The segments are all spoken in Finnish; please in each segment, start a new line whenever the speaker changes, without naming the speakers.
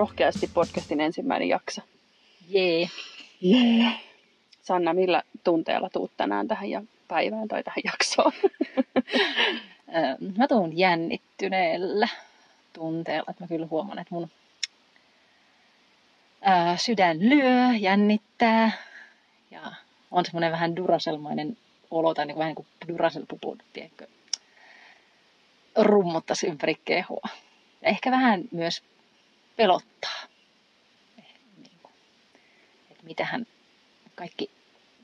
Rohkeasti podcastin ensimmäinen jakso.
Jee.
Yeah. Sanna, millä tunteella tuut tänään tähän ja päivään tai tähän jaksoon?
Mä tuun jännittyneellä tunteella, että mä kyllä huomaan, että mun ää, sydän lyö, jännittää ja on semmoinen vähän duraselmainen olo tai niin kuin, vähän niin kuin tiedätkö, rummuttaisi ympäri kehoa. Ja ehkä vähän myös pelottaa. Niin että mitähän kaikki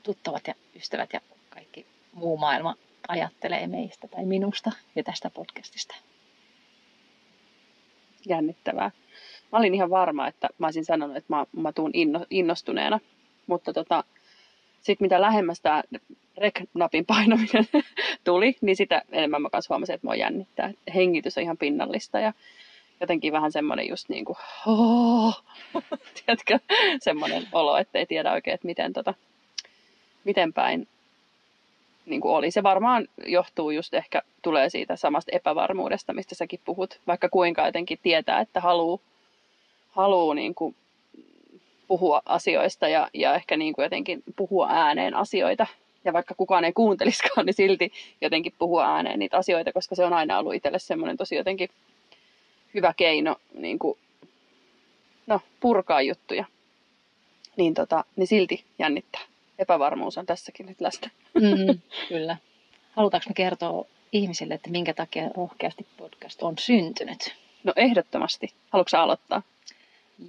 tuttavat ja ystävät ja kaikki muu maailma ajattelee meistä tai minusta ja tästä podcastista.
Jännittävää. Mä olin ihan varma, että mä olisin sanonut, että mä, mä tuun inno, innostuneena. Mutta tota, sitten mitä lähemmäs tämä rek-napin painaminen tuli, niin sitä enemmän mä kanssa huomasin, että mua jännittää. Hengitys on ihan pinnallista ja jotenkin vähän semmoinen just niin kuin, tiedätkö, semmoinen olo, että ei tiedä oikein, että miten, tota, miten päin niin kuin oli. Se varmaan johtuu just ehkä, tulee siitä samasta epävarmuudesta, mistä säkin puhut, vaikka kuinka jotenkin tietää, että haluaa haluu niin kuin puhua asioista ja, ja ehkä niin kuin jotenkin puhua ääneen asioita. Ja vaikka kukaan ei kuunteliskaan, niin silti jotenkin puhua ääneen niitä asioita, koska se on aina ollut itselle semmoinen tosi jotenkin hyvä keino niin kuin, no, purkaa juttuja. Niin, tota, niin silti jännittää. Epävarmuus on tässäkin nyt läsnä.
Mm, kyllä. Halutaanko me kertoa ihmisille, että minkä takia rohkeasti podcast on syntynyt?
No ehdottomasti. Haluatko aloittaa?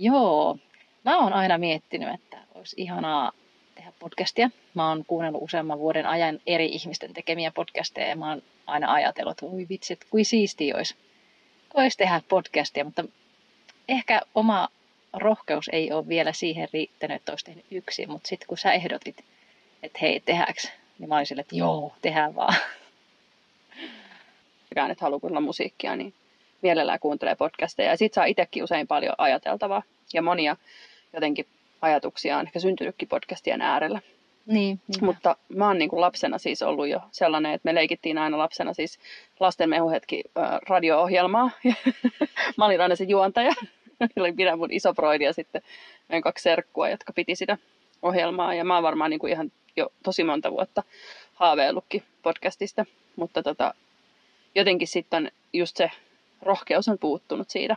Joo, mä oon aina miettinyt, että olisi ihanaa tehdä podcastia. Mä oon kuunnellut useamman vuoden ajan eri ihmisten tekemiä podcasteja ja mä oon aina ajatellut, että oi vitsi, että kuin siistiä olisi, olisi tehdä podcastia, mutta ehkä oma rohkeus ei ole vielä siihen riittänyt, että olisi tehnyt yksin, mutta sitten kun sä ehdotit, että hei, tehdäänkö, niin mä olin sille, että joo, tehdään vaan.
Mikään et halua kuunnella musiikkia, niin mielellään kuuntelee podcasteja. Ja sit saa itsekin usein paljon ajateltavaa. Ja monia jotenkin ajatuksia on ehkä syntynytkin podcastien äärellä.
Niin, niin.
Mutta mä oon niin kuin lapsena siis ollut jo sellainen, että me leikittiin aina lapsena siis lasten mehuhetki äh, radio-ohjelmaa. mä olin aina se juontaja. Meillä oli mun iso broidi ja sitten meidän kaksi serkkua, jotka piti sitä ohjelmaa. Ja mä oon varmaan niin kuin ihan jo tosi monta vuotta haaveillutkin podcastista. Mutta tota, jotenkin sitten just se rohkeus on puuttunut siitä.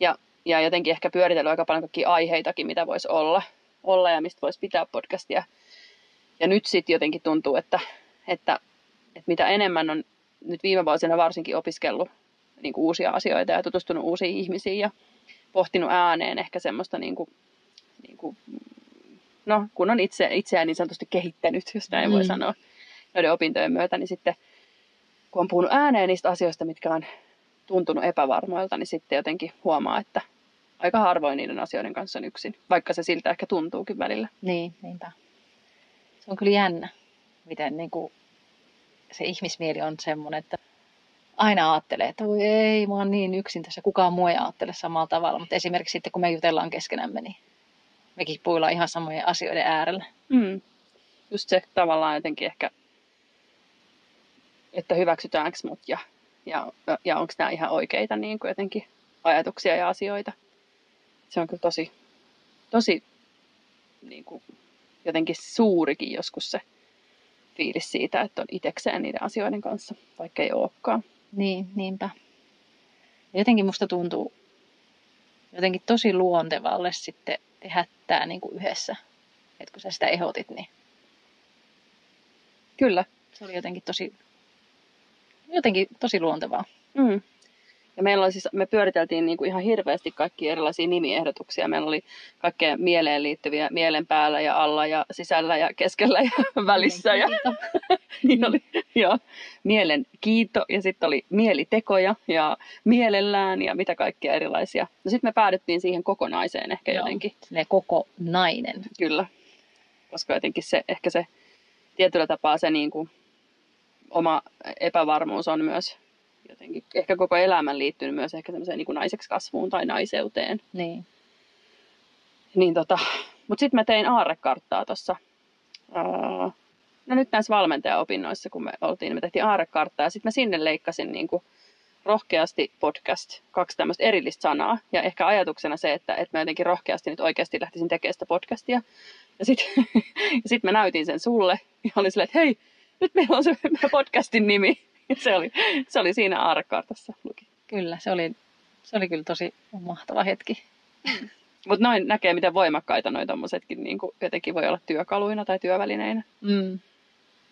Ja, ja jotenkin ehkä pyöritellyt aika paljon kaikkia aiheitakin, mitä voisi olla, olla ja mistä voisi pitää podcastia. Ja nyt sitten jotenkin tuntuu, että, että, että mitä enemmän on nyt viime vuosina varsinkin opiskellut niin kuin uusia asioita ja tutustunut uusiin ihmisiin ja pohtinut ääneen ehkä semmoista, niin kuin, niin kuin, no kun on itse, itseään niin sanotusti kehittänyt, jos näin mm. voi sanoa, noiden opintojen myötä, niin sitten kun on puhunut ääneen niistä asioista, mitkä on tuntunut epävarmoilta, niin sitten jotenkin huomaa, että aika harvoin niiden asioiden kanssa on yksin, vaikka se siltä ehkä tuntuukin välillä.
Niin, niinpä. Se on kyllä jännä, miten niin kuin se ihmismieli on semmoinen, että aina ajattelee, että voi ei, mä oon niin yksin tässä, kukaan muu ei ajattele samalla tavalla. Mutta esimerkiksi sitten, kun me jutellaan keskenämme, niin mekin puillaan ihan samojen asioiden äärellä.
Mm. Just se tavallaan jotenkin ehkä, että hyväksytäänkö mut ja, ja, ja onko nämä ihan oikeita niin kuin jotenkin ajatuksia ja asioita. Se on kyllä tosi, tosi niin kuin, jotenkin suurikin joskus se fiilis siitä, että on itekseen niiden asioiden kanssa, vaikka ei olekaan.
Niin, niinpä. Jotenkin musta tuntuu jotenkin tosi luontevalle sitten tehdä tämä niin kuin yhdessä. Että kun sä sitä ehdotit, niin
Kyllä.
se oli jotenkin tosi, jotenkin tosi luontevaa.
Mm. Ja meillä oli siis, me pyöriteltiin niin kuin ihan hirveästi kaikki erilaisia nimiehdotuksia. Meillä oli kaikkea mieleen liittyviä mielen päällä ja alla ja sisällä ja keskellä ja välissä. Ja, niin oli, joo, mielen kiito ja sitten oli mielitekoja ja mielellään ja mitä kaikkea erilaisia. No sitten me päädyttiin siihen kokonaiseen ehkä
Joo,
jotenkin.
Ne koko nainen.
Kyllä. Koska jotenkin se, ehkä se tietyllä tapaa se niin kuin, oma epävarmuus on myös jotenkin, ehkä koko elämän liittynyt myös ehkä semmoiseen niin kuin naiseksi kasvuun tai naiseuteen.
Niin.
Niin tota, mutta sitten mä tein aarrekarttaa tuossa. No nyt näissä valmentajaopinnoissa, kun me oltiin, me tehtiin aarrekarttaa ja sitten mä sinne leikkasin niin kuin rohkeasti podcast, kaksi tämmöistä erillistä sanaa. Ja ehkä ajatuksena se, että, että mä jotenkin rohkeasti nyt oikeasti lähtisin tekemään sitä podcastia. Ja sitten sit mä näytin sen sulle ja oli silleen, että hei, nyt meillä on se podcastin nimi. Se oli, se oli siinä aarrekartassa luki.
Kyllä, se oli, se oli kyllä tosi mahtava hetki.
Mutta noin näkee, miten voimakkaita noi tommosetkin niin jotenkin voi olla työkaluina tai työvälineinä.
Mm.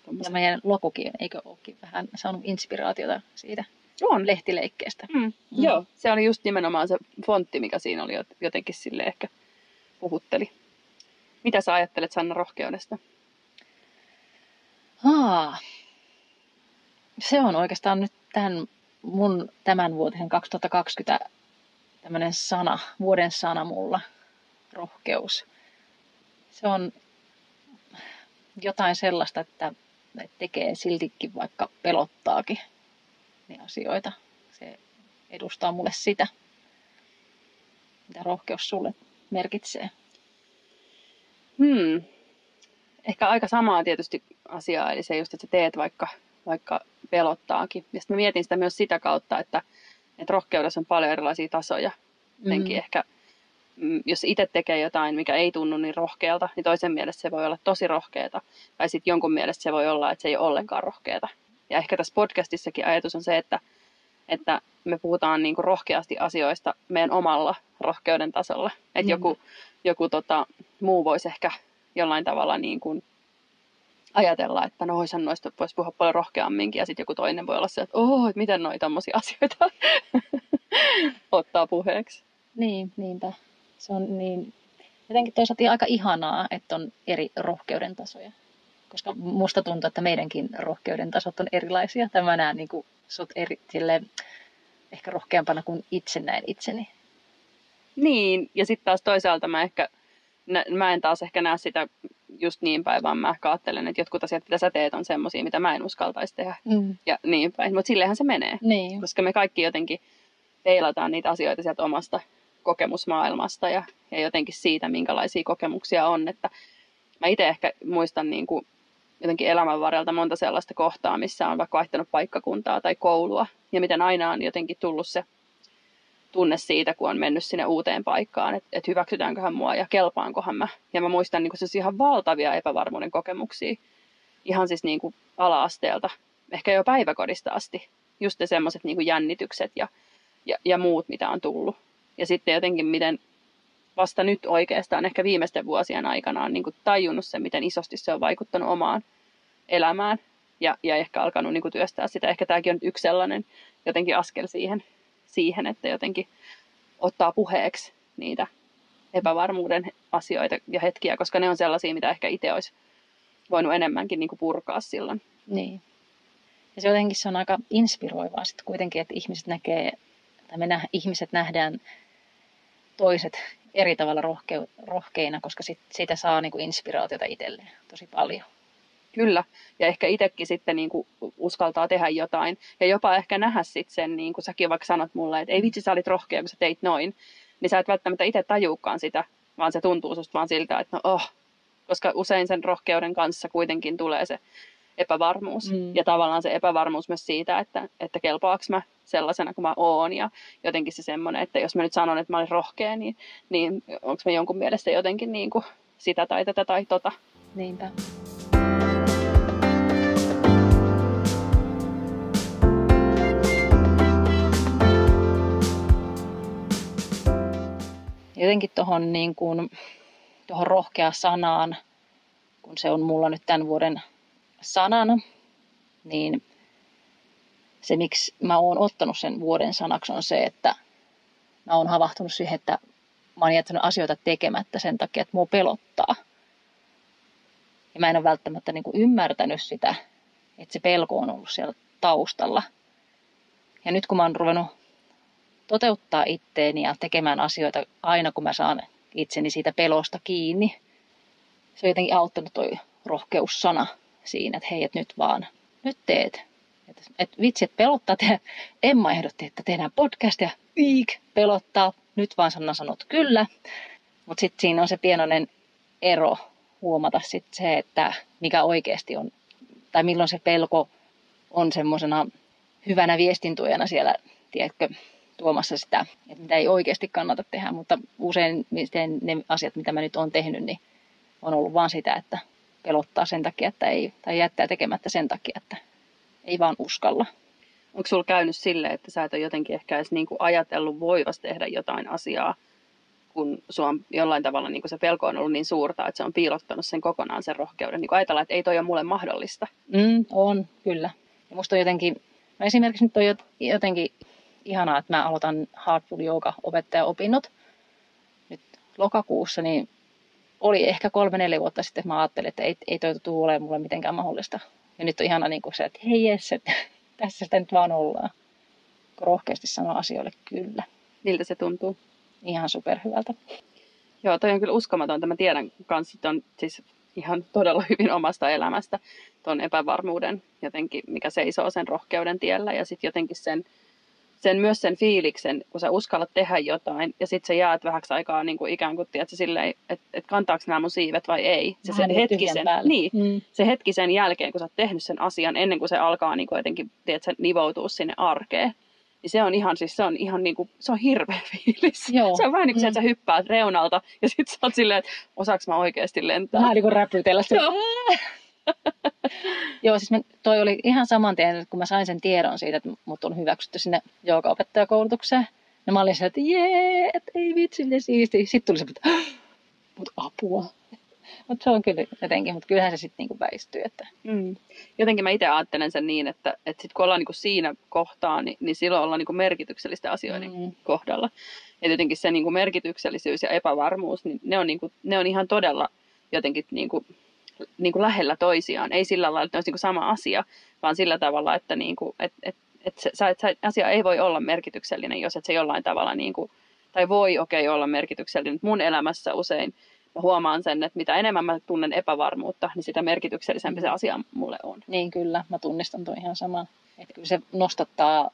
Tommoset.
Ja meidän lokukin, eikö olekin vähän saanut inspiraatiota siitä
On.
lehtileikkeestä.
Mm. Mm. Joo, se oli just nimenomaan se fontti, mikä siinä oli jot- jotenkin sille ehkä puhutteli. Mitä sä ajattelet Sanna rohkeudesta?
Aa, se on oikeastaan nyt tämän mun tämän vuotisen 2020 tämmöinen sana, vuoden sana mulla, rohkeus. Se on jotain sellaista, että että tekee siltikin vaikka pelottaakin ne asioita. Se edustaa mulle sitä, mitä rohkeus sulle merkitsee.
Hmm. Ehkä aika samaa tietysti asiaa, eli se just, että sä teet vaikka, vaikka pelottaakin. Ja sitten mietin sitä myös sitä kautta, että, että rohkeudessa on paljon erilaisia tasoja. Jotenkin
Mm.
ehkä, mm, jos itse tekee jotain, mikä ei tunnu niin rohkealta, niin toisen mielestä se voi olla tosi rohkeata. Tai sitten jonkun mielestä se voi olla, että se ei ole ollenkaan rohkeata. Ja ehkä tässä podcastissakin ajatus on se, että, että me puhutaan niin kuin rohkeasti asioista meidän omalla rohkeuden tasolla. Että
Mm.
joku, joku tota, muu voisi ehkä jollain tavalla niin kuin ajatella, että no oishan noista voisi puhua paljon rohkeamminkin, ja sitten joku toinen voi olla se, että oho, että miten noita tommosia asioita ottaa puheeksi.
Niin, niinpä. Se on niin, jotenkin toisaalta aika ihanaa, että on eri rohkeuden tasoja. Koska musta tuntuu, että meidänkin rohkeuden tasot on erilaisia. Tai mä näen niin kuin, sut eri, silleen, ehkä rohkeampana kuin itse näen itseni.
Niin, ja sitten taas toisaalta mä ehkä, nä, mä en taas ehkä näe sitä just niin päin, vaan mä ehkä ajattelen, että jotkut asiat, mitä sä teet, on semmosia, mitä mä en uskaltaisi tehdä.
Mm.
Ja niin päin, mutta silleenhän se menee.
Niin,
koska me kaikki jotenkin peilataan niitä asioita sieltä omasta kokemusmaailmasta ja, ja jotenkin siitä, minkälaisia kokemuksia on. Että mä itse ehkä muistan niin kuin jotenkin elämän varrelta monta sellaista kohtaa, missä on vaikka vaihtanut paikkakuntaa tai koulua, ja miten aina on jotenkin tullut se tunne siitä, kun on mennyt sinne uuteen paikkaan, että, että hyväksytäänköhän mua ja kelpaankohan mä. Ja mä muistan niin siis ihan valtavia epävarmuuden kokemuksia, ihan siis niin kuin ala-asteelta, ehkä jo päiväkodista asti, just ne semmoiset niin jännitykset ja, ja, ja muut, mitä on tullut. Ja sitten jotenkin, miten vasta nyt oikeastaan, ehkä viimeisten vuosien aikana on niin kuin tajunnut sen, miten isosti se on vaikuttanut omaan elämään ja, ja ehkä alkanut niin kuin työstää sitä. Ehkä tämäkin on yksi sellainen jotenkin askel siihen, siihen, että jotenkin ottaa puheeksi niitä epävarmuuden asioita ja hetkiä, koska ne on sellaisia, mitä ehkä itse olisi voinut enemmänkin niin kuin purkaa silloin.
niin. Ja se jotenkin se on aika inspiroivaa sitten kuitenkin, että ihmiset näkee, tai me nä, ihmiset nähdään toiset eri tavalla rohke, rohkeina, koska sit, siitä saa niinku inspiraatiota itselleen tosi paljon.
Kyllä, ja ehkä itsekin sitten niin kuin uskaltaa tehdä jotain. Ja jopa ehkä nähdä sitten sen, niin kuin säkin vaikka sanot mulle, että ei vitsi, sä olit rohkea, kun sä teit noin. Niin sä et välttämättä itse tajuukaan sitä, vaan se tuntuu susta vaan siltä, että no oh. Koska usein sen rohkeuden kanssa kuitenkin tulee se epävarmuus.
Mm.
Ja tavallaan se epävarmuus myös siitä, että, että kelpaako mä sellaisena kuin mä oon. Ja jotenkin se semmoinen, että jos mä nyt sanon, että mä olin rohkea, niin, niin onko mä jonkun mielestä jotenkin niin kuin sitä tai tätä tai tota.
Niinpä. Jotenkin tuohon niin kuin, tohon rohkea sanaan, kun se on mulla nyt tämän vuoden sanana, niin se, miksi mä oon ottanut sen vuoden sanaksi, on se, että mä oon havahtunut siihen, että mä oon jättänyt asioita tekemättä sen takia, että mua pelottaa. Ja mä en ole välttämättä niin kuin ymmärtänyt sitä, että se pelko on ollut siellä taustalla. Ja nyt kun mä oon ruvennut toteuttaa itteeni ja tekemään asioita aina, kun mä saan itseni siitä pelosta kiinni, se on jotenkin auttanut toi rohkeussana siinä, että hei, että nyt vaan, nyt teet. Että et vitsi, että pelottaa. Te, Emma ehdotti, että tehdään podcast ja iik, pelottaa. Nyt vaan Sanna sanot kyllä. Mutta sitten siinä on se pienoinen ero huomata sit se, että mikä oikeasti on, tai milloin se pelko on semmoisena hyvänä viestintuojana siellä, tiedätkö, tuomassa sitä, että mitä ei oikeasti kannata tehdä, mutta usein ne asiat, mitä mä nyt olen tehnyt, niin on ollut vaan sitä, että pelottaa sen takia, että ei, tai jättää tekemättä sen takia, että ei vaan uskalla.
Onko sulla käynyt sille, että sä et ole jotenkin ehkä edes niin kuin ajatellut voivas tehdä jotain asiaa, kun sua on jollain tavalla niin kuin se pelko on ollut niin suurta, että se on piilottanut sen kokonaan sen rohkeuden. Niin ajatella, että ei toi ole mulle mahdollista.
Mm, on, kyllä. Ja musta on jotenkin, mä esimerkiksi nyt on jotenkin ihanaa, että mä aloitan Heartful Yoga opettajaopinnot nyt lokakuussa, niin oli ehkä kolme-neljä vuotta sitten, että mä ajattelin, että ei, ei toi tule olemaan mulle mitenkään mahdollista. Ja nyt on ihana niin kuin se, että hei jes, että tässä sitä nyt vaan ollaan. Rohkeasti sanoa asioille kyllä.
Miltä se tuntuu?
Ihan superhyvältä.
Joo, toi on kyllä uskomatonta. Mä tiedän kanssa, että on siis ihan todella hyvin omasta elämästä tuon epävarmuuden jotenkin, mikä seisoo sen rohkeuden tiellä ja sitten jotenkin sen sen myös sen fiiliksen, kun sä uskallat tehdä jotain ja sitten sä jäät vähäksi aikaa niin kuin ikään kuin, tiedät, silleen, että et kantaako nämä mun siivet vai ei. Se, se, hetki sen, niin, mm. se hetki sen jälkeen, kun sä oot tehnyt sen asian ennen kuin se alkaa niin kuin jotenkin, tiedät, nivoutua sinne arkeen. Niin se on ihan, siis se on ihan niin kuin, se on hirveä fiilis. Joo. Se on vähän niin kuin se, että sä mm. hyppäät reunalta ja sitten sä oot silleen, että osaaks mä oikeasti lentää.
Vähän niin kuin räpytellä. Joo. Joo, siis mä, toi oli ihan saman tien, kun mä sain sen tiedon siitä, että mut on hyväksytty sinne joogaopettajakoulutukseen. Ja mä olin se, että jee, että ei vitsi, ne siisti. Sitten tuli se, että mut apua. Mutta se on kyllä jotenkin, mutta kyllähän se sitten niinku väistyy. Että...
Mm. Jotenkin mä itse ajattelen sen niin, että, että sit kun ollaan niinku siinä kohtaa, niin, niin silloin ollaan niinku merkityksellistä asioiden mm. kohdalla. Ja jotenkin se niinku merkityksellisyys ja epävarmuus, niin ne on, niinku, ne on ihan todella jotenkin niinku niin kuin lähellä toisiaan. Ei sillä lailla, että ne olisi niin kuin sama asia, vaan sillä tavalla, että niin kuin, et, et, et se, se, se asia ei voi olla merkityksellinen, jos et se jollain tavalla, niin kuin, tai voi okei okay, olla merkityksellinen. Mun elämässä usein mä huomaan sen, että mitä enemmän mä tunnen epävarmuutta, niin sitä merkityksellisempi se asia mulle on.
Niin kyllä, mä tunnistan tuon ihan saman. Että kyllä se nostattaa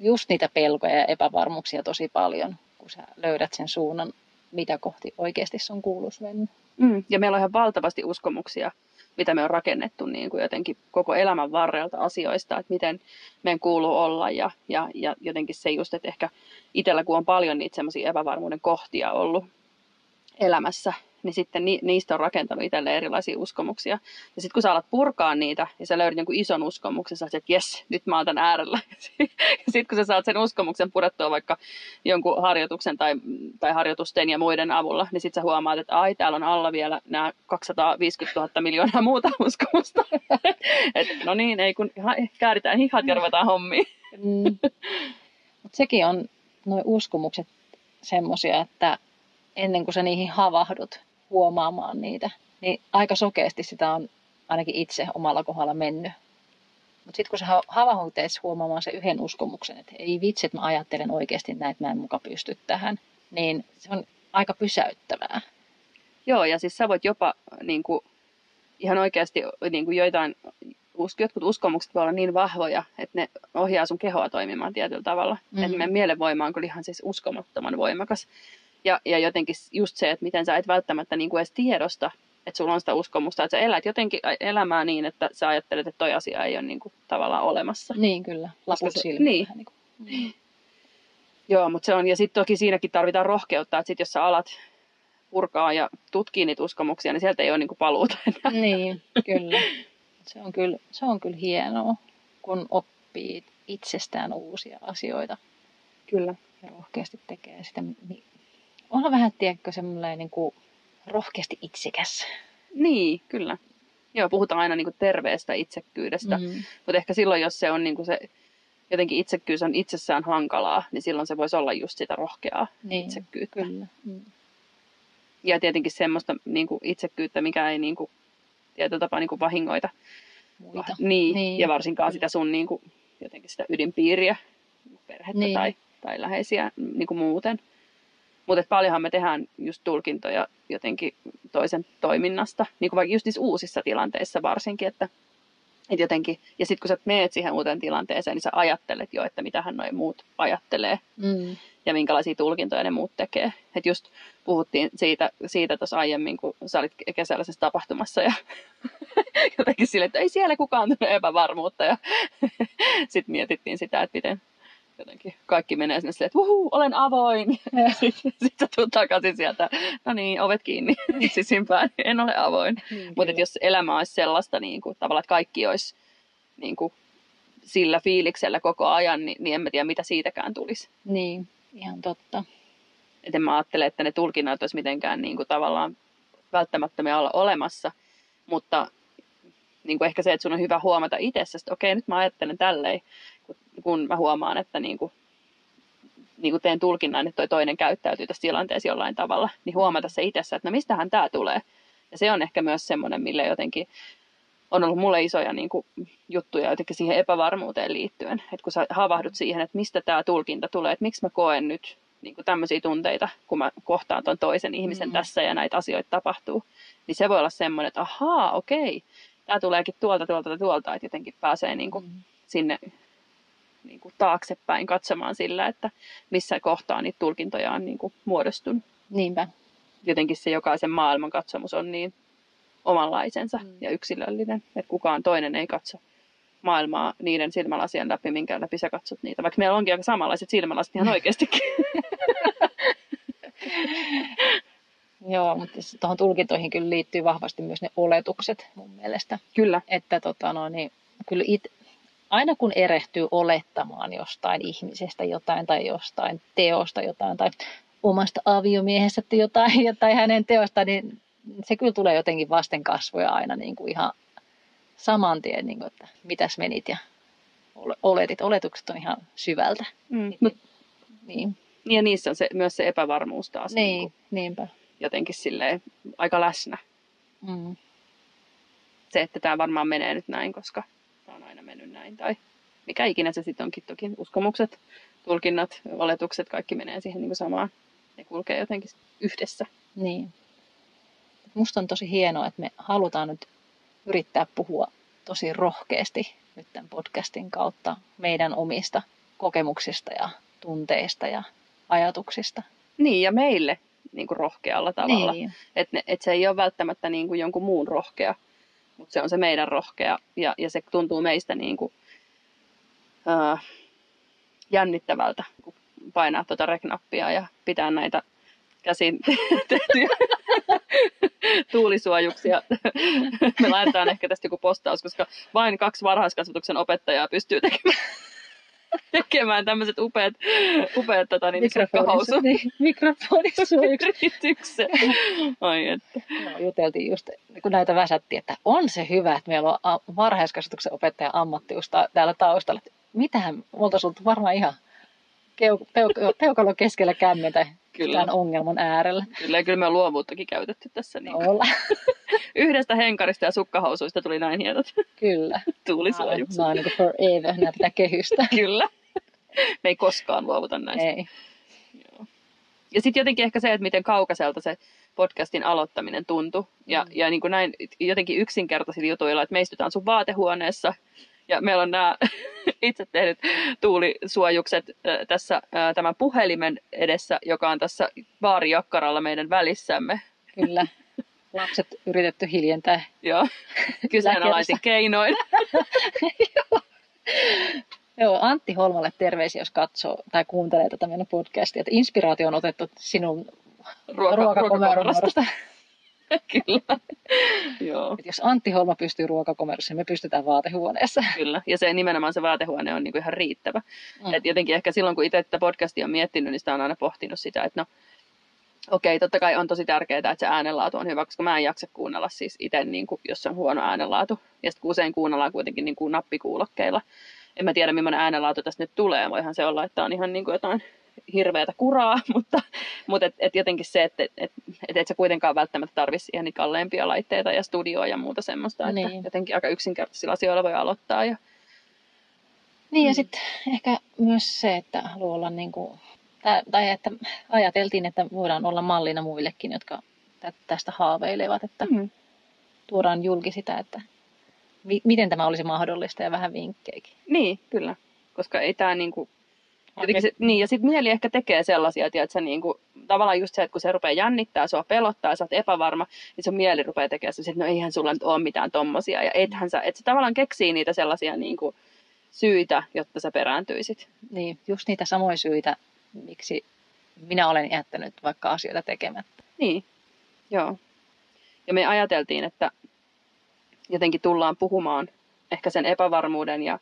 just niitä pelkoja ja epävarmuuksia tosi paljon, kun sä löydät sen suunnan, mitä kohti oikeasti sun kuuluisi mennä.
Mm, ja meillä on ihan valtavasti uskomuksia, mitä me on rakennettu niin kuin jotenkin koko elämän varrelta asioista, että miten meidän kuuluu olla ja, ja, ja jotenkin se just, että ehkä itsellä kun on paljon niitä semmoisia epävarmuuden kohtia ollut elämässä, niin sitten ni, niistä on rakentanut itselle erilaisia uskomuksia. Ja sitten kun sä alat purkaa niitä ja sä löydät jonkun ison uskomuksen, sä että jes, nyt mä oon tämän äärellä. ja sitten kun sä saat sen uskomuksen purettua vaikka jonkun harjoituksen tai, tai harjoitusten ja muiden avulla, niin sitten sä huomaat, että ai, täällä on alla vielä nämä 250 000 miljoonaa muuta uskomusta. Et, no niin, ei kun kääritään hihat ja ruvetaan hommiin. mm.
Mut sekin on, nuo uskomukset semmoisia, että ennen kuin sä niihin havahdut, huomaamaan niitä, niin aika sokeasti sitä on ainakin itse omalla kohdalla mennyt. Mutta sitten kun sä havahut huomaamaan se yhden uskomuksen, että ei vitsi, että mä ajattelen oikeasti näin, että mä en muka pysty tähän, niin se on aika pysäyttävää.
Joo, ja siis sä voit jopa niin kuin, ihan oikeasti niin kuin joitain, jotkut uskomukset voi olla niin vahvoja, että ne ohjaa sun kehoa toimimaan tietyllä tavalla. Mm-hmm. Että meidän mielenvoima on kyllä ihan siis uskomattoman voimakas. Ja, ja jotenkin just se, että miten sä et välttämättä niin kuin edes tiedosta, että sulla on sitä uskomusta, että sä elät jotenkin elämää niin, että sä ajattelet, että toi asia ei ole niin kuin, tavallaan olemassa.
Niin kyllä, laput se,
Niin. niin kuin. Mm. Joo, mutta se on, ja sitten toki siinäkin tarvitaan rohkeutta, että sit jos sä alat purkaa ja tutkii niitä uskomuksia, niin sieltä ei ole niin kuin paluuta enää.
Niin, kyllä. Se on kyllä, se on kyllä hienoa, kun oppii itsestään uusia asioita.
Kyllä.
Ja rohkeasti tekee sitä, onhan vähän, tiedätkö, semmoinen niin kuin rohkeasti itsekäs.
Niin, kyllä. Joo, puhutaan aina niin kuin terveestä itsekkyydestä, mm. mutta ehkä silloin, jos se on niin kuin se jotenkin itsekkyys on itsessään hankalaa, niin silloin se voisi olla just sitä rohkeaa
Niin,
itsekkyyttä.
kyllä. Mm.
Ja tietenkin semmoista niin kuin itsekkyyttä, mikä ei niin kuin, tietyllä tapaa niin kuin vahingoita.
Muita.
Niin,
Niin.
niin, ja varsinkaan sitä sun niin kuin, jotenkin sitä ydinpiiriä, perhettä
niin.
tai, tai läheisiä niin kuin muuten. Mutta paljonhan me tehdään just tulkintoja jotenkin toisen toiminnasta, niin kuin vaikka just niissä uusissa tilanteissa varsinkin, että, että jotenkin, ja sitten kun sä meet siihen uuteen tilanteeseen, niin sä ajattelet jo, että mitähän noin muut ajattelee
Mm.
ja minkälaisia tulkintoja ne muut tekee. Et just puhuttiin siitä, siitä tuossa aiemmin, kun sä olit kesällisessä tapahtumassa ja jotenkin sille, että ei siellä kukaan tunne epävarmuutta ja sitten mietittiin sitä, että miten jotenkin kaikki menee sinne silleen, että Wuhu, olen avoin. Sitten sit sä tulet takaisin sieltä, no niin, ovet kiinni sisimpään, en ole avoin.
Niin,
Mutta jos elämä olisi sellaista, niin kuin, tavallaan, että kaikki olisi niin kuin, sillä fiiliksellä koko ajan, niin, niin en mä tiedä, mitä siitäkään tulisi.
Niin, ihan totta.
Et en mä ajattele, että ne tulkinnat olisi mitenkään niin kuin, tavallaan välttämättömiä olla olemassa, mutta niin kuin ehkä se, että sun on hyvä huomata itsessä, että okei, nyt mä ajattelen tälleen, kun, mä huomaan, että niin kuin, niin kuin teen tulkinnan, että toi toinen käyttäytyy tässä tilanteessa jollain tavalla, niin huomata se itsessä, että no mistähän tämä tulee. Ja se on ehkä myös semmoinen, mille jotenkin on ollut mulle isoja niin kuin, juttuja jotenkin siihen epävarmuuteen liittyen. Että kun sä havahdut siihen, että mistä tämä tulkinta tulee, että miksi mä koen nyt niin kuin tämmöisiä tunteita, kun mä kohtaan ton toisen ihmisen
Mm.
tässä ja näitä asioita tapahtuu, niin se voi olla semmoinen, että ahaa, okei, tämä tuleekin tuolta, tuolta ja tuolta, että jotenkin pääsee niin kuin
Mm.
sinne niin kuin taaksepäin katsomaan sillä, että missä kohtaa niitä tulkintoja on niin kuin muodostunut.
Niinpä.
Jotenkin se jokaisen maailman katsomus on niin omanlaisensa
Mm.
mm. ja yksilöllinen, että kukaan toinen ei katso maailmaa niiden silmälasien läpi, minkä läpi sä katsot niitä. Vaikka meillä onkin aika samanlaiset silmälasit ihan oikeastikin.
Joo, mutta tuohon tulkintoihin kyllä liittyy vahvasti myös ne oletukset mun mielestä.
Kyllä.
Että tota, no, niin, kyllä it, aina kun erehtyy olettamaan jostain ihmisestä jotain tai jostain teosta jotain tai omasta aviomiehestä jotain tai hänen teosta, niin se kyllä tulee jotenkin vasten kasvoja aina niin kuin ihan saman tien, niin kuin, että mitäs menit ja ole- oletit. Oletukset on ihan syvältä.
Mm. Mut,
Niin,
ja niissä on se, myös se epävarmuus taas niin.
niin
Niin
niinpä.
jotenkin silleen aika läsnä.
Mm.
Se, että tämä varmaan menee nyt näin, koska tämä on aina mennyt näin. Tai mikä ikinä se sitten onkin toki. Uskomukset, tulkinnat, oletukset, kaikki menee siihen niin kuin samaan. Ne kulkee jotenkin yhdessä.
Niin. Musta on tosi hienoa, että me halutaan nyt yrittää puhua tosi rohkeasti nyt tämän podcastin kautta meidän omista kokemuksista ja tunteista ja ajatuksista.
Niin, ja meille niin kuin rohkealla tavalla.
Niin,
Että et se ei ole välttämättä niin kuin jonkun muun rohkea, mutta se on se meidän rohkea. Ja, ja se tuntuu meistä niin kuin, ää, jännittävältä, kun painaa tuota reknappia ja pitää näitä käsin tehtyjä tuulisuojuksia. Me laitetaan ehkä tästä joku postaus, koska vain kaksi varhaiskasvatuksen opettajaa pystyy tekemään, tekemään tämmöiset upeat, upeat tota, niin,
niin, mikrofonisuojaksi.
yrityksen. Ai että.
Joo, juteltiin just, kun näitä väsättiin, että on se hyvä, että meillä on varhaiskasvatuksen opettaja ammattius ta- täällä taustalla. Mitähän, me oltaisiin varmaan ihan peukalo keskellä kämmentä
Kyllä.
tämän ongelman äärellä.
Kyllä, kyllä me on luovuuttakin käytetty tässä. Niin
Olla.
Yhdestä henkarista ja sukkahousuista tuli näin hienot
Kyllä.
tuulisuojukset.
Mä oon niin forever, nämä pitää kehystä.
Kyllä. Me ei koskaan luovuta näistä.
Ei.
Joo. Ja sitten jotenkin ehkä se, että miten kaukaiselta se podcastin aloittaminen tuntui. Ja,
Mm.
ja niin kuin näin jotenkin yksinkertaisilla jutuilla, että me istutaan sun vaatehuoneessa ja meillä on nämä itse tehdyt tuulisuojukset tässä tämän puhelimen edessä, joka on tässä baarijakkaralla meidän välissämme.
Kyllä. Lapset yritetty hiljentää.
Joo, kyseenalaisin keinoin.
Joo, Antti Holmalle terveisiä, jos katsoo tai kuuntelee tätä meidän podcastia. Että inspiraatio on otettu sinun
Ruoka,
ruokakomerosta.
Kyllä. Joo,
Että jos Antti Holma pystyy ruokakomerossa, niin me pystytään vaatehuoneessa.
kyllä. Ja se nimenomaan se vaatehuone on niinku ihan riittävä.
Mm.
Et jotenkin ehkä silloin, kun itse tätä podcastia on miettinyt, niin sitä on aina pohtinut sitä, että no okei, totta kai on tosi tärkeää, että se äänenlaatu on hyvä, koska mä en jaksa kuunnella siis itse, niin kuin, jos on huono äänenlaatu. Ja sitten usein kuunnellaan kuitenkin niin kuin nappikuulokkeilla. en mä tiedä, millainen äänenlaatu tästä nyt tulee. Voihan se olla, että on ihan niin kuin jotain hirveätä kuraa, mutta, mutta et, et jotenkin se, että et, et, et, et sä kuitenkaan välttämättä tarvitsisi ihan niitä kalleimpia laitteita ja studioa ja muuta semmoista, että
Niin.
jotenkin aika yksinkertaisilla asioilla voi aloittaa. Ja,
Niin ja
Mm.
sitten ehkä myös se, että haluaa olla niin kuin, tai, tai että ajateltiin, että voidaan olla mallina muillekin, jotka tä- tästä haaveilevat, että
mm.
tuodaan julki sitä, että miten tämä olisi mahdollista ja vähän vinkkejäkin.
Niin, kyllä. Koska ei tämä niinku, jotenkin se, niin, ja sitten mieli ehkä tekee sellaisia, että niinku, tavallaan just se, että kun se rupeaa jännittää, sua pelottaa ja sä oot epävarma, niin sun mieli rupeaa tekemään se, että no eihän sulla nyt ole mitään tommosia. Ja ethän sä, että se tavallaan keksii niitä sellaisia niinku, syitä, jotta sä perääntyisit.
Niin, just niitä samoja syitä, miksi minä olen jättänyt vaikka asioita tekemättä.
Niin, joo. Ja me ajateltiin, että jotenkin tullaan puhumaan ehkä sen epävarmuuden ja,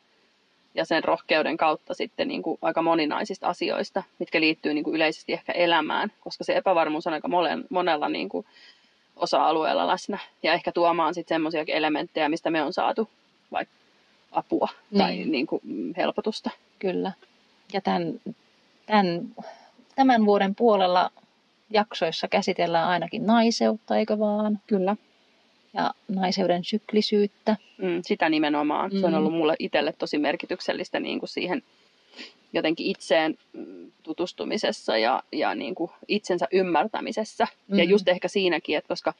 ja sen rohkeuden kautta sitten niin kuin aika moninaisista asioista, mitkä liittyy niin kuin yleisesti ehkä elämään, koska se epävarmuus on aika monen, monella niin kuin osa-alueella läsnä. Ja ehkä tuomaan sitten semmoisia elementtejä, mistä me on saatu vaikka apua tai
Niin.
niin kuin helpotusta.
Kyllä. Ja tämän, tämän, tämän vuoden puolella jaksoissa käsitellään ainakin naiseutta, eikö vaan?
Kyllä.
Ja naiseuden syklisyyttä.
Mm, sitä nimenomaan. Mm. Se on
Mm.
ollut mulle itselle tosi merkityksellistä niin kuin siihen jotenkin itseen tutustumisessa ja, ja niin kuin itsensä ymmärtämisessä. Mm. Ja just ehkä siinäkin, että koska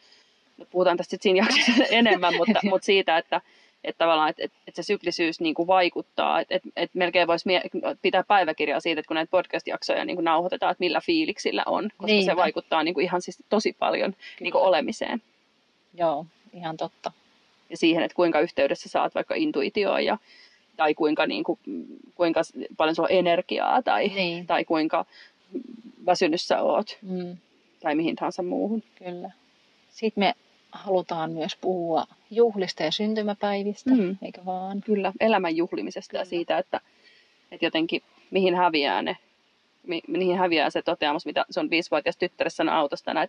puhutaan tästä siinä jaksossa enemmän, mutta, mutta siitä, että että tavallaan, että, että, että se syklisyys niin kuin vaikuttaa, että, että, että melkein voisi mie- pitää päiväkirjaa siitä, että kun näitä podcast-jaksoja niin kuin nauhoitetaan, että millä fiiliksillä on, koska
Niinpä.
se vaikuttaa niin kuin ihan siis tosi paljon niin kuin olemiseen.
Joo, ihan totta.
ja siihen, että kuinka yhteydessä saat vaikka intuitioon ja, tai kuinka, niin kuin, kuinka paljon sulla on energiaa tai,
Niin,
tai kuinka väsynyt sä oot
mm,
tai mihin tahansa muuhun.
kyllä. Sitten me halutaan myös puhua juhlista ja syntymäpäivistä,
Mm.
eikö vaan?
Kyllä, elämän juhlimisesta ja
Kyllä.
siitä, että, että jotenkin mihin häviää ne mi- mihin häviää se toteamus, mitä sun viisivuotias tyttäre sanoi autosta, tänään,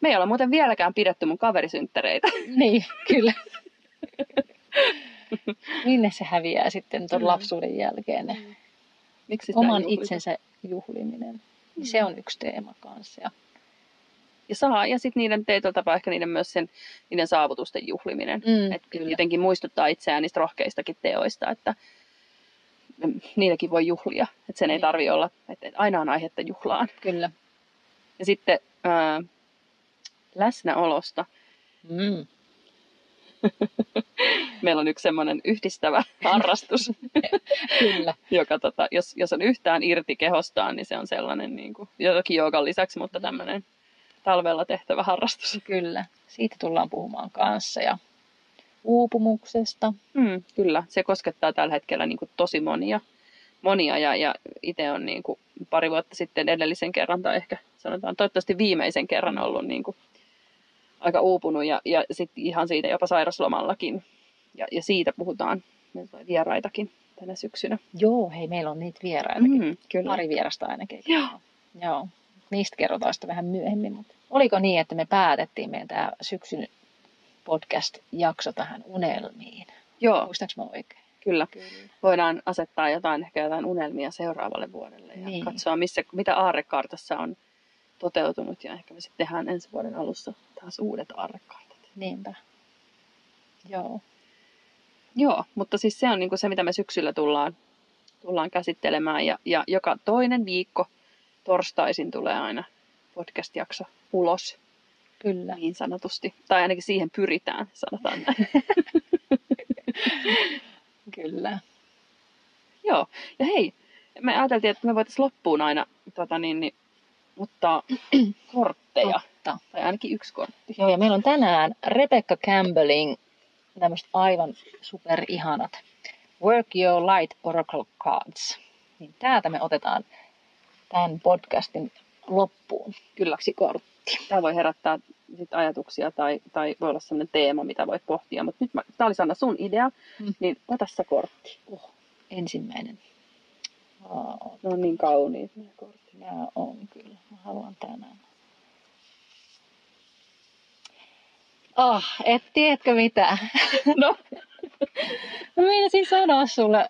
me ei olla muuten vieläkään pidetty mun kaverisynttäreitä.
Niin, kyllä. Minne se häviää sitten tuon
Mm.
lapsuuden jälkeen? Ne
Miksi sitä
oman
juhlita?
itsensä juhliminen.
Mm.
Se on yksi teema kanssa. Ja,
Ja saa, ja sitten niiden tietyllä tapaa ehkä niiden myös sen, niiden saavutusten juhliminen.
mm,
Et
kyllä.
jotenkin muistuttaa itseään niistä rohkeistakin teoista, että niitäkin voi juhlia. Että sen ei
Niin.
tarvi olla, että aina on aihetta juhlaan.
kyllä.
Ja sitten ää, läsnäolosta.
Mm.
Meillä on yksi semmoinen yhdistävä harrastus,
Kyllä.
joka tota, jos, jos on yhtään irti kehostaan, niin se on sellainen niin kuin, jotakin joogan lisäksi, mutta tämmöinen talvella tehtävä harrastus.
Kyllä. Siitä tullaan puhumaan kanssa. Ja uupumuksesta.
Mm, kyllä, se koskettaa tällä hetkellä niin kuin tosi monia. monia ja, ja itse on niin kuin pari vuotta sitten edellisen kerran tai ehkä sanotaan toivottavasti viimeisen kerran ollut niin kuin aika uupunut ja, ja sitten ihan siitä jopa sairaslomallakin. Ja, ja siitä puhutaan meillä tulee vieraitakin tänä syksynä.
Joo, hei, meillä on niitä vieraitakin.
Mm, kyllä.
Pari vierasta ainakin.
Joo.
Joo. Niistä kerrotaan sitten vähän myöhemmin. Mutta oliko niin, että me päätettiin meidän tämä syksyn podcast-jakso tähän unelmiin?
Joo,
Muistaaks mä oikein?
kyllä.
Kyllä.
Voidaan asettaa jotain, ehkä jotain unelmia seuraavalle vuodelle ja
Niin.
katsoa, missä, mitä aarrekartassa on toteutunut. Ja ehkä me sitten tehdään ensi vuoden alussa taas uudet aarrekartat.
Niinpä. Joo.
Joo, mutta siis se on niin se, mitä me syksyllä tullaan, tullaan käsittelemään. Ja, ja joka toinen viikko torstaisin tulee aina podcast-jakso ulos,
Kyllä.
niin sanotusti. Tai ainakin siihen pyritään, sanotaan näin.
Kyllä.
Joo, ja hei, me ajateltiin, että me voitaisiin loppuun aina tota niin, niin, ottaa kortteja.
Totta.
Tai ainakin yksi kortti.
Joo, ja meillä on tänään Rebecca Campbellin tämmöiset aivan superihanat Work Your Light Oracle Cards. Niin täältä me otetaan tämän podcastin loppuun
Kyllä.
yksi kortti.
Tämä voi herättää sit ajatuksia tai, tai voi olla sellainen teema, mitä voit pohtia. Mutta nyt tämä oli Sanna sun idea,
Mm.
niin ota sä kortti.
Oh, ensimmäinen.
Ne on niin kauniit nämä kortit.
Nämä on kyllä. Mä haluan tänään. Ah, et tiedätkö mitä?
No,
Mä meinasin sanoa sulle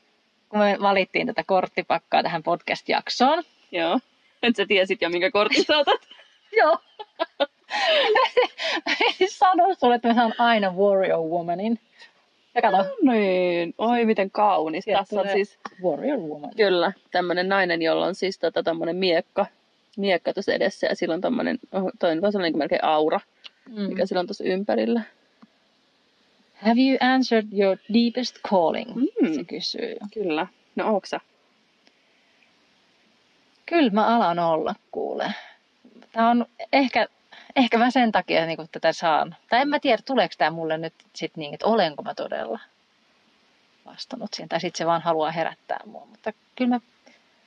kun me valittiin tätä korttipakkaa tähän podcast-jaksoon.
Joo. Et sä tiesit jo, minkä kortin sä otat.
Joo. Sano sulle, että mä saan aina Warrior Womanin. Ja kato,
Niin. Oi, miten kaunis.
Sieltä
Tässä on siis
Warrior Woman.
Kyllä, tämmöinen nainen, jolla on siis tota, tommonen miekka, miekka tuossa edessä ja sillä on tommonen, oh, toi on sellainen melkein aura,
Mm.
mikä sillä on tuossa ympärillä.
Have you answered your deepest calling?
Mm.
Se kysyy.
Kyllä. No sä?
Kyllä mä alan olla, kuule. Tämä on ehkä, ehkä mä sen takia niin tätä saan. Tai en mä tiedä, tuleeko tämä mulle nyt sit niin, että olenko mä todella vastannut siihen. Tai sitten se vaan haluaa herättää mua. Mutta kyllä mä,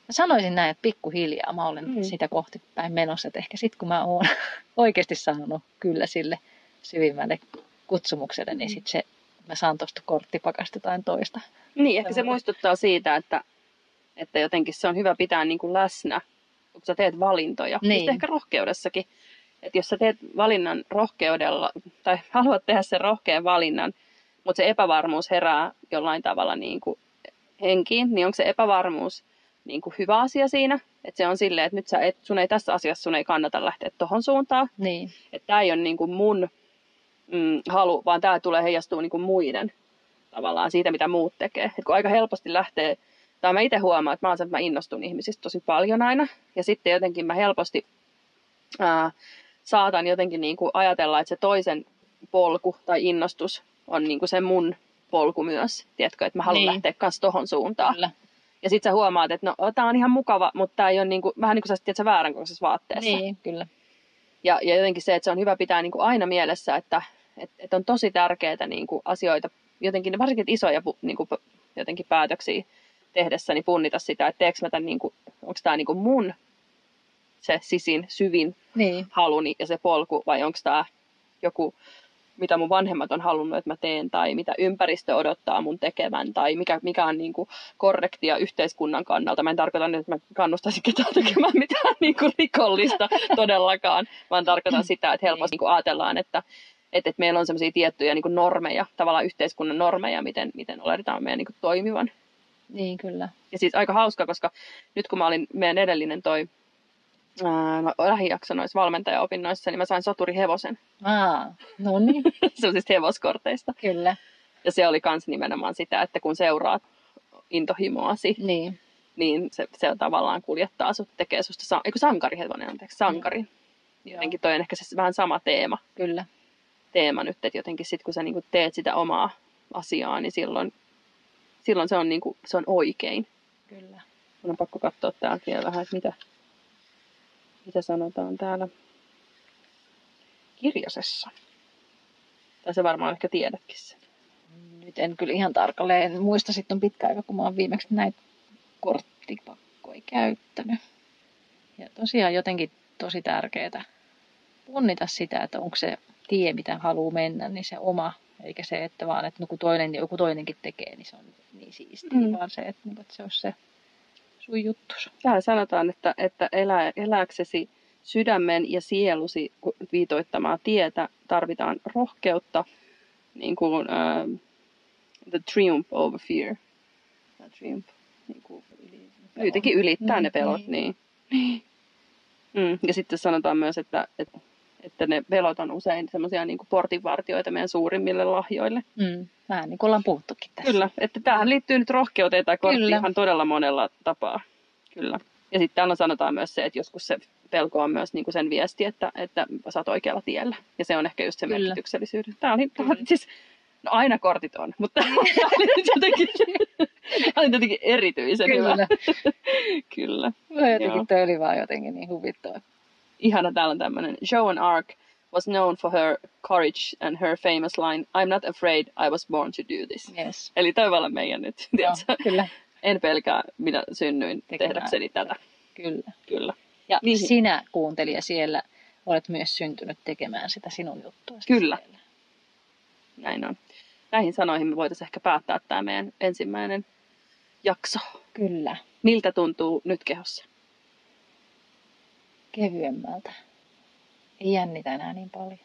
mä sanoisin näin, että pikkuhiljaa mä olen
Mm.
sitä kohti päin menossa. Että ehkä sitten kun mä oon oikeasti sanonut kyllä sille syvimmälle kutsumukselle, niin
Mm.
sitten se, mä saan tuosta korttipakasta jotain toista.
Niin, ehkä se muistuttaa siitä, että, että jotenkin se on hyvä pitää niin kuin läsnä, kun sä teet valintoja.
Niin.
Just ehkä rohkeudessakin. Että jos sä teet valinnan rohkeudella, tai haluat tehdä sen rohkean valinnan, mutta se epävarmuus herää jollain tavalla niin kuin henkiin, niin onko se epävarmuus niin kuin hyvä asia siinä? Että se on silleen, että nyt sä et, sun ei tässä asiassa sun ei kannata lähteä tohon suuntaan.
Niin,
Että tämä ei ole niin kuin mun mm, halu, vaan tämä tulee heijastua niin kuin muiden tavallaan siitä, mitä muut tekee. Et kun aika helposti lähtee, tai mä itse huomaan, että mä, oon se, että mä innostun ihmisistä tosi paljon aina, ja sitten jotenkin mä helposti ää, saatan jotenkin niin kuin ajatella, että se toisen polku tai innostus on niin kuin se mun polku myös, tiedätkö, että mä haluan
Niin.
lähteä kanssa tohon suuntaan.
kyllä.
Ja sitten sä huomaat, että no, tää on ihan mukava, mutta tämä ei ole niin kuin, vähän niin kuin sä tiedät, sä väärän kokoisessa vaatteessa.
Niin, kyllä.
Ja, ja jotenkin se, että se on hyvä pitää niin kuin aina mielessä, että, että, että on tosi tärkeää niin kuin asioita, jotenkin varsinkin isoja niin kuin, jotenkin päätöksiä tehdessä, niin punnita sitä, että teekö mä tämän, niin kuin, onko tämä niin kuin mun se sisin, syvin
Niin,
haluni ja se polku, vai onko tämä joku, mitä mun vanhemmat on halunnut, että mä teen, tai mitä ympäristö odottaa mun tekevän, tai mikä, mikä on niin kuin korrektia yhteiskunnan kannalta. Mä en tarkoita nyt, että mä kannustaisin ketään tekemään mitään niin kuin rikollista todellakaan, vaan tarkoitan sitä, että helposti niin kuin ajatellaan, että, että, että meillä on sellaisia tiettyjä niin normeja, tavallaan yhteiskunnan normeja, miten, miten oletetaan meidän niin toimivan.
Niin kyllä.
Ja siis aika hauska, koska nyt kun mä olin meidän edellinen toi ää, lähijakso noissa valmentajaopinnoissa, niin mä sain soturihevosen
Aa, no niin,
sellaisista hevoskorteista.
kyllä.
Ja se oli kans nimenomaan sitä, että kun seuraat intohimoasi,
Niin,
niin se, se tavallaan kuljettaa sut, tekee susta, sa- eikö sankarihevonen, anteeksi, sankari.
joo,
Jotenkin toi on ehkä se vähän sama teema,
kyllä.
teema nyt, että jotenkin sit kun sä niinku teet sitä omaa asiaa, niin silloin, silloin se, on niinku, se on oikein.
Kyllä.
Mun on pakko katsoa täältä vielä vähän, että mitä, mitä sanotaan täällä kirjasessa. Tai se varmaan ehkä tiedätkin sen.
Nyt en kyllä ihan tarkalleen muista, sitten on pitkä aika, kun mä oon viimeksi näitä korttipakkoja käyttänyt. Ja tosiaan jotenkin tosi tärkeää punnita sitä, että onko se tie, mitä haluaa mennä, niin se oma, eikä se, että vaan, että no kun toinen, joku toinenkin tekee, niin se on niin siistiä,
Mm.
vaan se, että, niin, että se olisi se sun juttus.
Täällä sanotaan, että, että elää, elääksesi sydämen ja sielusi viitoittamaa tietä tarvitaan rohkeutta, niin kuin uh, the triumph over fear. The triumph, niin kuin, yli, jotenkin ylittää
Mm,
ne pelot. Niin. Niin. Mm. Ja sitten sanotaan myös, että, että, että ne pelot on usein semmoisia niin portinvartioita meidän suurimmille lahjoille.
Mm. Vähän niin kuin ollaan puhuttukin tässä.
Kyllä, että tähän liittyy nyt rohkeuteen tai korttiin
Kyllä.
ihan todella monella tapaa. Kyllä. Ja sitten täällä sanotaan myös se, että joskus se pelko on myös niinku sen viesti, että, että sä oot oikealla tiellä. Ja se on ehkä just se
Kyllä.
merkityksellisyys. Tämä oli, tämä oli
Kyllä.
siis, no aina kortit on, mutta tämä oli jotenkin, oli jotenkin erityisen hyvä.
Kyllä.
Kyllä.
No jotenkin
Joo.
toi oli vaan jotenkin niin huvittava.
Ihana, täällä on tämmöinen. Joan Arc was known for her courage and her famous line, I'm not afraid, I was born to do this.
Yes.
Eli toi voi olla meidän nyt?
Joo, kyllä,
En pelkää, minä synnyin
Tekemään
tehdäkseni tätä.
kyllä.
Kyllä.
Ja
Niin.
niin. sinä, kuuntelija siellä, olet myös syntynyt tekemään sitä sinun juttua.
Kyllä.
Siellä.
Näin on. Näihin sanoihin me voitaisiin ehkä päättää tämä meidän ensimmäinen jakso.
Kyllä,
Miltä tuntuu nyt kehossa?
Kevyemmältä. Ei jännitä enää niin paljon.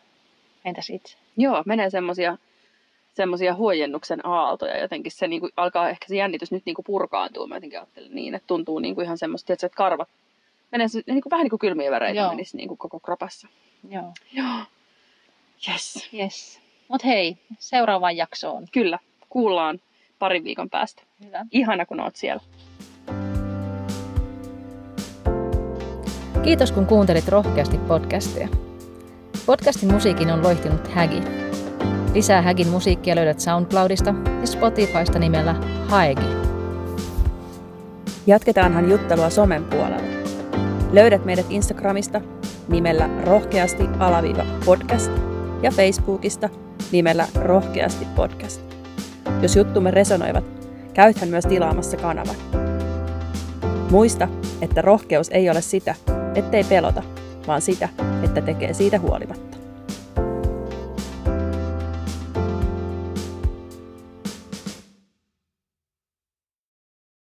Entäs itse?
Joo, menee semmosia, semmoisia huojennuksen aaltoja. Jotenkin se niin kuin, alkaa ehkä se jännitys nyt niin kuin purkaantua. Mä jotenkin ajattelen niin, että tuntuu niin kuin ihan semmoista, tietysti, että karvat menee se, niin kuin, vähän niin kuin kylmiä väreitä
Joo.
menisi niin kuin koko kropassa.
Joo.
Joo. Yes.
Yes. Mut hei, seuraavaan jaksoon.
Kyllä. Kuullaan parin viikon päästä.
Hyvä.
Ihana, kun oot siellä.
Kiitos kun kuuntelit rohkeasti podcastia. Podcastin musiikin on loihtinut Hägi. Lisää Hägin musiikkia löydät SoundCloudista ja Spotifysta nimellä Haegi.
Jatketaanhan juttelua somen puolella. Löydät meidät Instagramista nimellä rohkeasti alaviiva podcast ja Facebookista nimellä rohkeasti podcast. Jos juttumme resonoivat, käythän myös tilaamassa kanavan. Muista, että rohkeus ei ole sitä, ettei pelota, vaan sitä, että tekee siitä huolimatta.